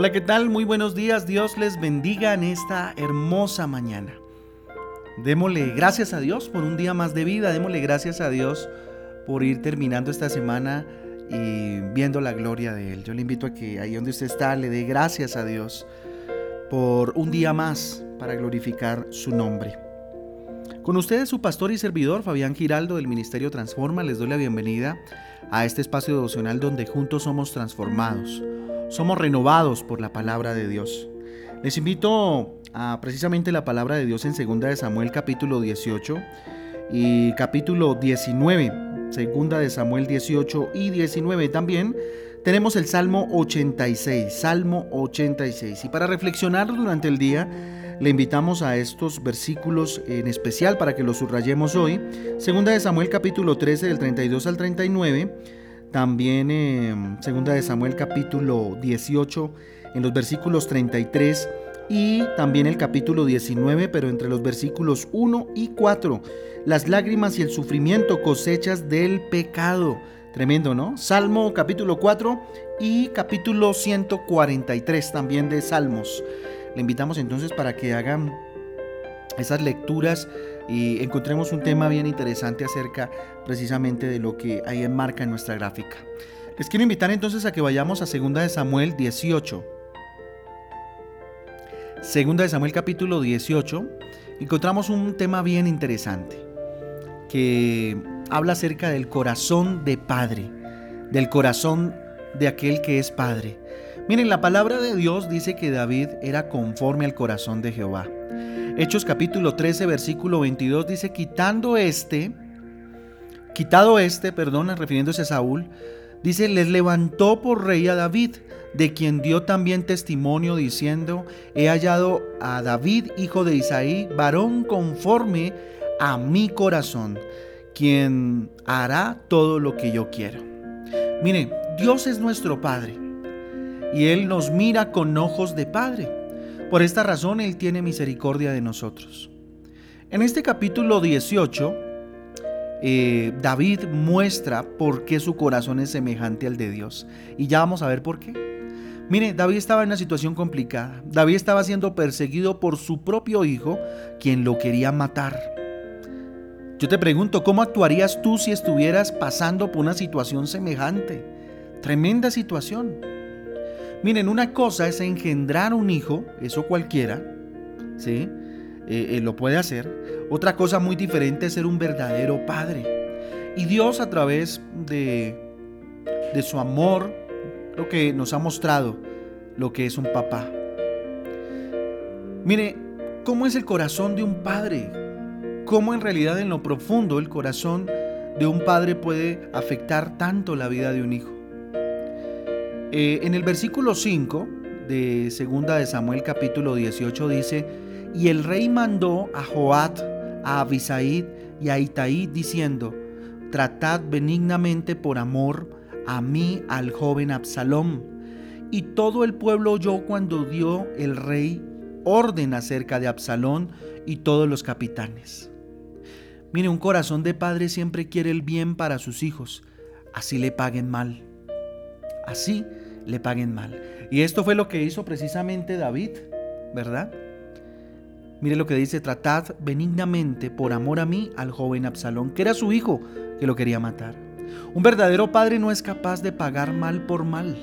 Hola, ¿qué tal? Muy buenos días. Dios les bendiga en esta hermosa mañana. Démosle gracias a Dios por un día más de vida. Démosle gracias a Dios por ir terminando esta semana y viendo la gloria de Él. Yo le invito a que ahí donde usted está le dé gracias a Dios por un día más para glorificar su nombre. Con ustedes su pastor y servidor Fabián Giraldo del Ministerio Transforma les doy la bienvenida a este espacio devocional donde juntos somos transformados somos renovados por la palabra de Dios. Les invito a precisamente la palabra de Dios en 2 de Samuel capítulo 18 y capítulo 19. 2 de Samuel 18 y 19 también tenemos el Salmo 86, Salmo 86. Y para reflexionar durante el día, le invitamos a estos versículos en especial para que los subrayemos hoy. Segunda de Samuel capítulo 13 del 32 al 39 también en Segunda de Samuel capítulo 18 en los versículos 33 y también el capítulo 19, pero entre los versículos 1 y 4, las lágrimas y el sufrimiento cosechas del pecado. Tremendo, ¿no? Salmo capítulo 4 y capítulo 143 también de Salmos. Le invitamos entonces para que hagan esas lecturas y encontremos un tema bien interesante acerca precisamente de lo que ahí enmarca en nuestra gráfica. Les quiero invitar entonces a que vayamos a 2 de Samuel 18. 2 de Samuel capítulo 18 encontramos un tema bien interesante que habla acerca del corazón de padre, del corazón de aquel que es padre. Miren, la palabra de Dios dice que David era conforme al corazón de Jehová. Hechos capítulo 13, versículo 22 dice, quitando este, quitado este, perdona, refiriéndose a Saúl, dice, les levantó por rey a David, de quien dio también testimonio diciendo, he hallado a David, hijo de Isaí, varón conforme a mi corazón, quien hará todo lo que yo quiero. Mire, Dios es nuestro Padre y Él nos mira con ojos de Padre. Por esta razón Él tiene misericordia de nosotros. En este capítulo 18, eh, David muestra por qué su corazón es semejante al de Dios. Y ya vamos a ver por qué. Mire, David estaba en una situación complicada. David estaba siendo perseguido por su propio hijo, quien lo quería matar. Yo te pregunto, ¿cómo actuarías tú si estuvieras pasando por una situación semejante? Tremenda situación. Miren, una cosa es engendrar un hijo, eso cualquiera, ¿sí? Eh, eh, lo puede hacer. Otra cosa muy diferente es ser un verdadero padre. Y Dios a través de, de su amor, lo que nos ha mostrado lo que es un papá. Mire, ¿cómo es el corazón de un padre? ¿Cómo en realidad en lo profundo el corazón de un padre puede afectar tanto la vida de un hijo? Eh, en el versículo 5 de segunda de Samuel capítulo 18 dice, y el rey mandó a Joat, a Abisaid y a Itaí diciendo, tratad benignamente por amor a mí al joven Absalom. Y todo el pueblo oyó cuando dio el rey orden acerca de Absalón y todos los capitanes. Mire, un corazón de padre siempre quiere el bien para sus hijos, así le paguen mal. Así le paguen mal. Y esto fue lo que hizo precisamente David, ¿verdad? Mire lo que dice, tratad benignamente por amor a mí al joven Absalón, que era su hijo que lo quería matar. Un verdadero padre no es capaz de pagar mal por mal.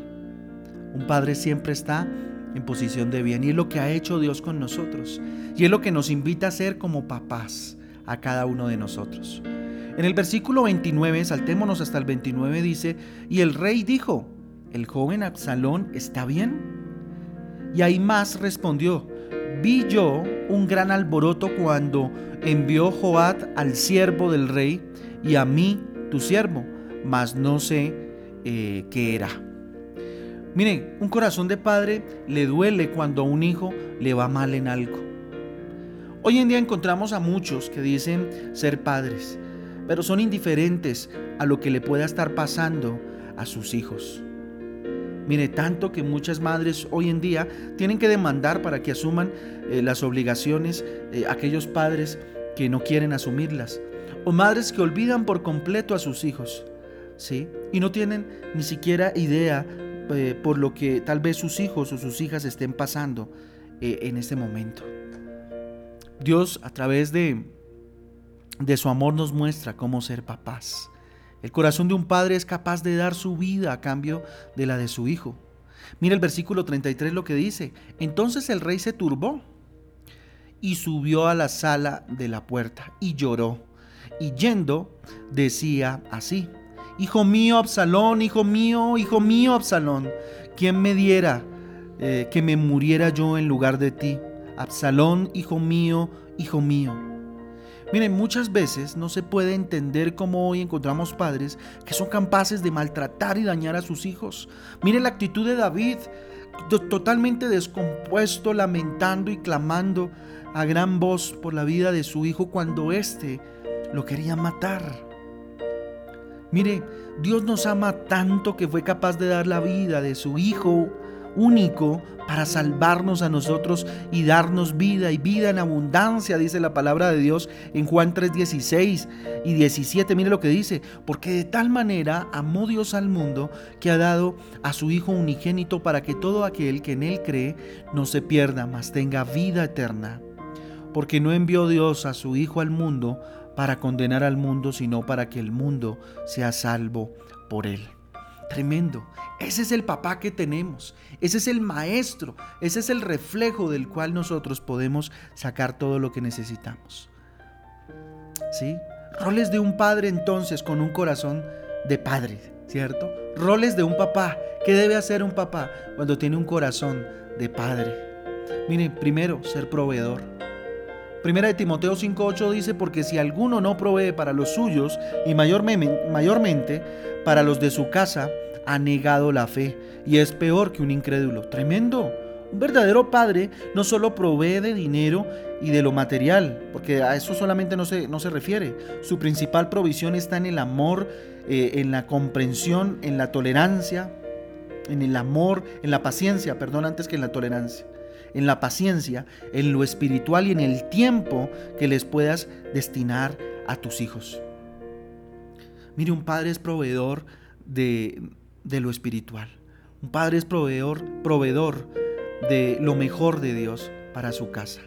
Un padre siempre está en posición de bien y es lo que ha hecho Dios con nosotros. Y es lo que nos invita a ser como papás a cada uno de nosotros. En el versículo 29, saltémonos hasta el 29, dice, y el rey dijo, ¿el joven Absalón está bien? Y ahí más respondió, vi yo un gran alboroto cuando envió Joat al siervo del rey y a mí, tu siervo, mas no sé eh, qué era. Miren, un corazón de padre le duele cuando a un hijo le va mal en algo. Hoy en día encontramos a muchos que dicen ser padres, pero son indiferentes a lo que le pueda estar pasando a sus hijos. Mire, tanto que muchas madres hoy en día tienen que demandar para que asuman eh, las obligaciones eh, aquellos padres que no quieren asumirlas. O madres que olvidan por completo a sus hijos, ¿sí? Y no tienen ni siquiera idea eh, por lo que tal vez sus hijos o sus hijas estén pasando en este momento. Dios a través de, de su amor nos muestra cómo ser papás. El corazón de un padre es capaz de dar su vida a cambio de la de su hijo. Mira el versículo 33 lo que dice. Entonces el rey se turbó y subió a la sala de la puerta y lloró. Y yendo decía así, Hijo mío Absalón, hijo mío, hijo mío Absalón, ¿quién me diera eh, que me muriera yo en lugar de ti? Absalón, hijo mío, hijo mío. Miren, muchas veces no se puede entender cómo hoy encontramos padres que son capaces de maltratar y dañar a sus hijos. Miren la actitud de David, totalmente descompuesto, lamentando y clamando a gran voz por la vida de su hijo cuando éste lo quería matar. Mire, Dios nos ama tanto que fue capaz de dar la vida de su Hijo único para salvarnos a nosotros y darnos vida y vida en abundancia, dice la palabra de Dios en Juan 3:16 y 17. Mire lo que dice, porque de tal manera amó Dios al mundo que ha dado a su Hijo unigénito para que todo aquel que en él cree no se pierda, mas tenga vida eterna. Porque no envió Dios a su Hijo al mundo para condenar al mundo, sino para que el mundo sea salvo por él. Tremendo. Ese es el papá que tenemos. Ese es el maestro. Ese es el reflejo del cual nosotros podemos sacar todo lo que necesitamos. ¿Sí? Roles de un padre entonces con un corazón de padre, ¿cierto? Roles de un papá. ¿Qué debe hacer un papá cuando tiene un corazón de padre? Miren, primero, ser proveedor. Primera de Timoteo 5.8 dice, porque si alguno no provee para los suyos y mayormente para los de su casa, ha negado la fe y es peor que un incrédulo. Tremendo. Un verdadero padre no solo provee de dinero y de lo material, porque a eso solamente no se, no se refiere. Su principal provisión está en el amor, eh, en la comprensión, en la tolerancia, en el amor, en la paciencia, perdón, antes que en la tolerancia en la paciencia, en lo espiritual y en el tiempo que les puedas destinar a tus hijos. Mire, un padre es proveedor de, de lo espiritual. Un padre es proveedor, proveedor de lo mejor de Dios para su casa.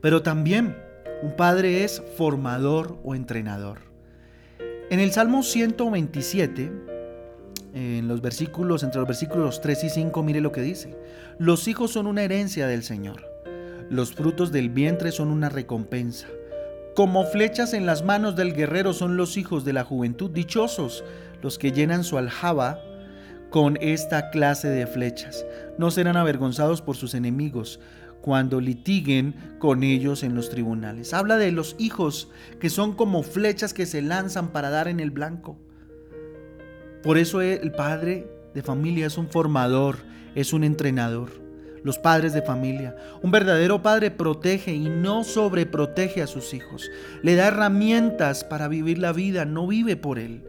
Pero también un padre es formador o entrenador. En el Salmo 127, en los versículos, entre los versículos 3 y 5, mire lo que dice. Los hijos son una herencia del Señor. Los frutos del vientre son una recompensa. Como flechas en las manos del guerrero son los hijos de la juventud. Dichosos los que llenan su aljaba con esta clase de flechas. No serán avergonzados por sus enemigos cuando litiguen con ellos en los tribunales. Habla de los hijos que son como flechas que se lanzan para dar en el blanco. Por eso el padre de familia es un formador, es un entrenador. Los padres de familia. Un verdadero padre protege y no sobreprotege a sus hijos. Le da herramientas para vivir la vida, no vive por él.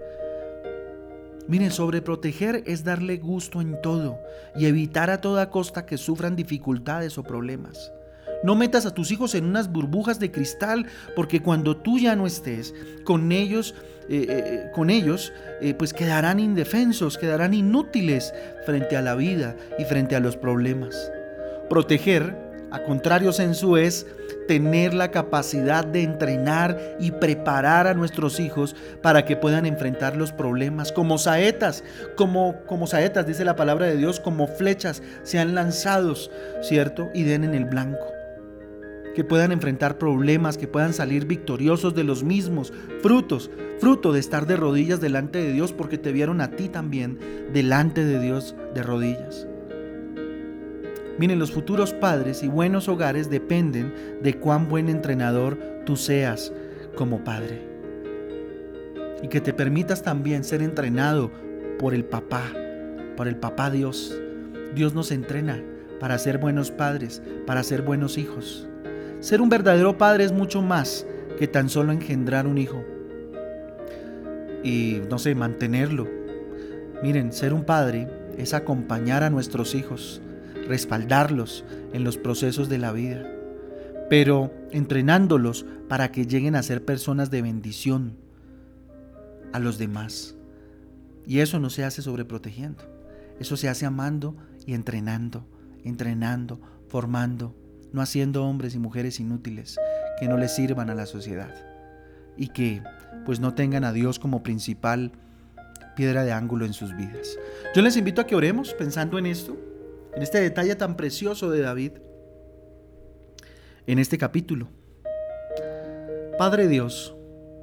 Miren, sobreproteger es darle gusto en todo y evitar a toda costa que sufran dificultades o problemas. No metas a tus hijos en unas burbujas de cristal porque cuando tú ya no estés con ellos, eh, eh, con ellos, eh, pues quedarán indefensos, quedarán inútiles frente a la vida y frente a los problemas. Proteger, a contrario sensu, es tener la capacidad de entrenar y preparar a nuestros hijos para que puedan enfrentar los problemas como saetas, como, como saetas, dice la palabra de Dios, como flechas sean lanzados, ¿cierto? Y den en el blanco que puedan enfrentar problemas, que puedan salir victoriosos de los mismos, frutos, fruto de estar de rodillas delante de Dios porque te vieron a ti también delante de Dios de rodillas. Miren, los futuros padres y buenos hogares dependen de cuán buen entrenador tú seas como padre. Y que te permitas también ser entrenado por el papá, por el papá Dios. Dios nos entrena para ser buenos padres, para ser buenos hijos. Ser un verdadero padre es mucho más que tan solo engendrar un hijo y, no sé, mantenerlo. Miren, ser un padre es acompañar a nuestros hijos, respaldarlos en los procesos de la vida, pero entrenándolos para que lleguen a ser personas de bendición a los demás. Y eso no se hace sobreprotegiendo. Eso se hace amando y entrenando, entrenando, formando, no haciendo hombres y mujeres inútiles que no les sirvan a la sociedad y que pues no tengan a Dios como principal piedra de ángulo en sus vidas. Yo les invito a que oremos pensando en esto, en este detalle tan precioso de David, en este capítulo. Padre Dios,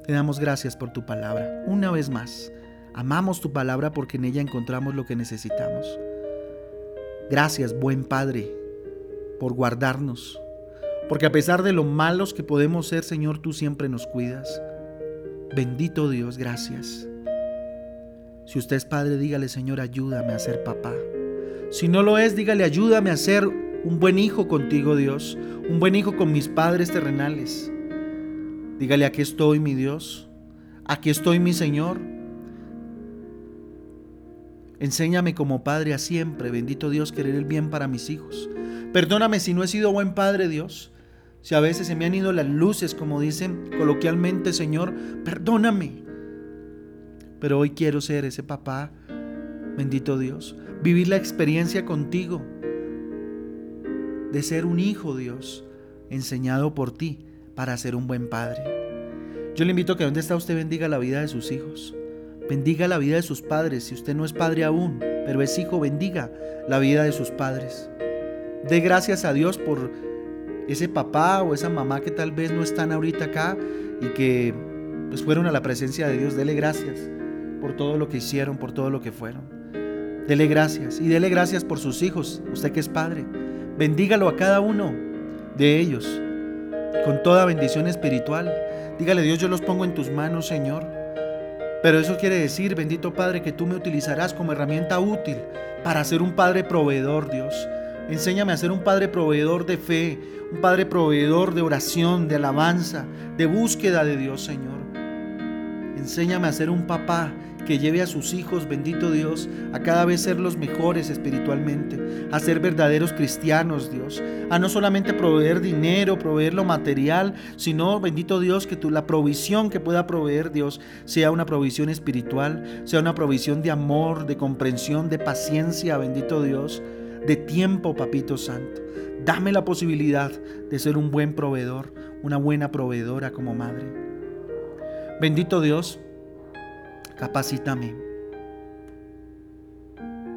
te damos gracias por tu palabra. Una vez más, amamos tu palabra porque en ella encontramos lo que necesitamos. Gracias, buen Padre, por guardarnos, porque a pesar de lo malos que podemos ser, Señor, tú siempre nos cuidas. Bendito Dios, gracias. Si usted es padre, dígale, Señor, ayúdame a ser papá. Si no lo es, dígale, ayúdame a ser un buen hijo contigo, Dios, un buen hijo con mis padres terrenales. Dígale, aquí estoy, mi Dios, aquí estoy, mi Señor. Enséñame como padre a siempre, bendito Dios, querer el bien para mis hijos. Perdóname si no he sido buen padre, Dios. Si a veces se me han ido las luces, como dicen coloquialmente, Señor, perdóname. Pero hoy quiero ser ese papá, bendito Dios. Vivir la experiencia contigo de ser un hijo, Dios, enseñado por ti para ser un buen padre. Yo le invito a que donde está usted bendiga la vida de sus hijos. Bendiga la vida de sus padres. Si usted no es padre aún, pero es hijo, bendiga la vida de sus padres. De gracias a Dios por ese papá o esa mamá que tal vez no están ahorita acá y que pues fueron a la presencia de Dios. Dele gracias por todo lo que hicieron, por todo lo que fueron. Dele gracias y dele gracias por sus hijos, usted que es padre. Bendígalo a cada uno de ellos con toda bendición espiritual. Dígale, Dios, yo los pongo en tus manos, Señor. Pero eso quiere decir, bendito Padre, que tú me utilizarás como herramienta útil para ser un Padre proveedor, Dios. Enséñame a ser un Padre proveedor de fe, un Padre proveedor de oración, de alabanza, de búsqueda de Dios, Señor. Enséñame a ser un papá que lleve a sus hijos, bendito Dios, a cada vez ser los mejores espiritualmente, a ser verdaderos cristianos, Dios, a no solamente proveer dinero, proveer lo material, sino, bendito Dios, que tú, la provisión que pueda proveer Dios sea una provisión espiritual, sea una provisión de amor, de comprensión, de paciencia, bendito Dios, de tiempo, papito santo. Dame la posibilidad de ser un buen proveedor, una buena proveedora como madre. Bendito Dios, capacítame.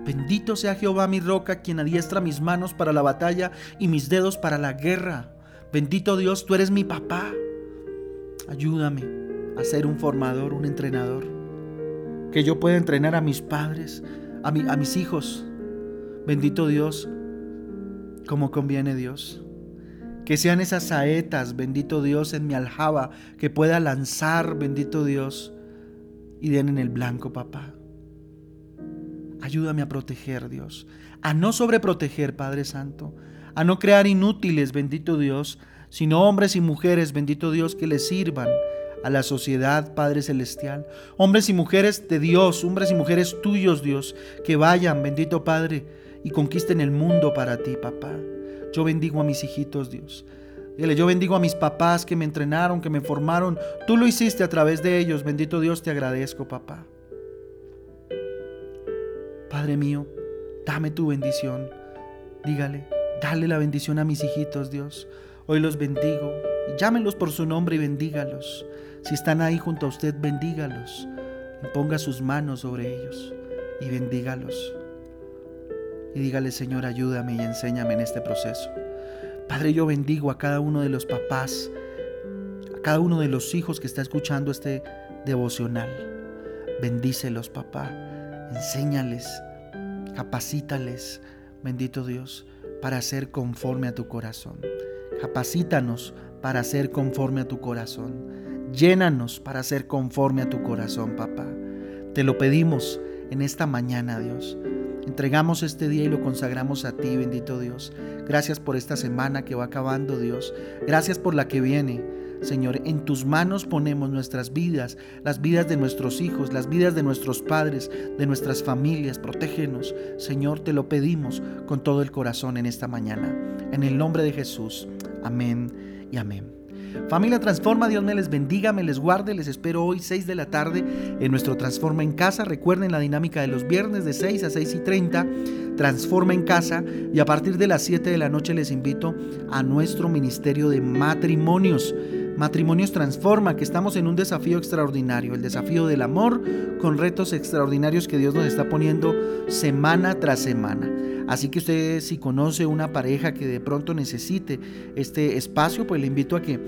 Bendito sea Jehová mi roca, quien adiestra mis manos para la batalla y mis dedos para la guerra. Bendito Dios, tú eres mi papá. Ayúdame a ser un formador, un entrenador. Que yo pueda entrenar a mis padres, a, a mis hijos. Bendito Dios, como conviene Dios. Que sean esas saetas, bendito Dios, en mi aljaba, que pueda lanzar, bendito Dios, y den en el blanco, papá. Ayúdame a proteger, Dios, a no sobreproteger, Padre Santo, a no crear inútiles, bendito Dios, sino hombres y mujeres, bendito Dios, que le sirvan a la sociedad, Padre Celestial. Hombres y mujeres de Dios, hombres y mujeres tuyos, Dios, que vayan, bendito Padre, y conquisten el mundo para ti, papá. Yo bendigo a mis hijitos, Dios. Dile, yo bendigo a mis papás que me entrenaron, que me formaron. Tú lo hiciste a través de ellos. Bendito Dios, te agradezco, papá. Padre mío, dame tu bendición. Dígale, dale la bendición a mis hijitos, Dios. Hoy los bendigo. Llámenlos por su nombre y bendígalos. Si están ahí junto a usted, bendígalos. Y ponga sus manos sobre ellos y bendígalos. Y dígale, Señor, ayúdame y enséñame en este proceso. Padre, yo bendigo a cada uno de los papás, a cada uno de los hijos que está escuchando este devocional. Bendícelos, papá. Enséñales, capacítales, bendito Dios, para ser conforme a tu corazón. Capacítanos para ser conforme a tu corazón. Llénanos para ser conforme a tu corazón, papá. Te lo pedimos en esta mañana, Dios. Entregamos este día y lo consagramos a ti, bendito Dios. Gracias por esta semana que va acabando, Dios. Gracias por la que viene. Señor, en tus manos ponemos nuestras vidas, las vidas de nuestros hijos, las vidas de nuestros padres, de nuestras familias. Protégenos. Señor, te lo pedimos con todo el corazón en esta mañana. En el nombre de Jesús. Amén y amén. Familia Transforma, Dios me les bendiga, me les guarde, les espero hoy 6 de la tarde en nuestro Transforma en Casa. Recuerden la dinámica de los viernes de 6 a 6 y 30, Transforma en Casa y a partir de las 7 de la noche les invito a nuestro Ministerio de Matrimonios. Matrimonios Transforma, que estamos en un desafío extraordinario, el desafío del amor con retos extraordinarios que Dios nos está poniendo semana tras semana. Así que usted si conoce una pareja que de pronto necesite este espacio, pues le invito a que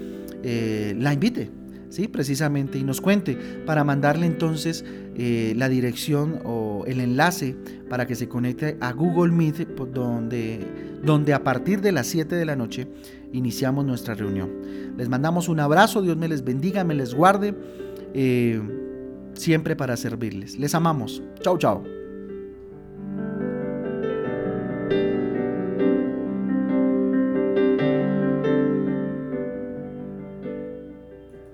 eh, la invite, ¿sí? Precisamente, y nos cuente para mandarle entonces eh, la dirección o el enlace para que se conecte a Google Meet, donde, donde a partir de las 7 de la noche iniciamos nuestra reunión. Les mandamos un abrazo, Dios me les bendiga, me les guarde, eh, siempre para servirles. Les amamos. Chao, chao.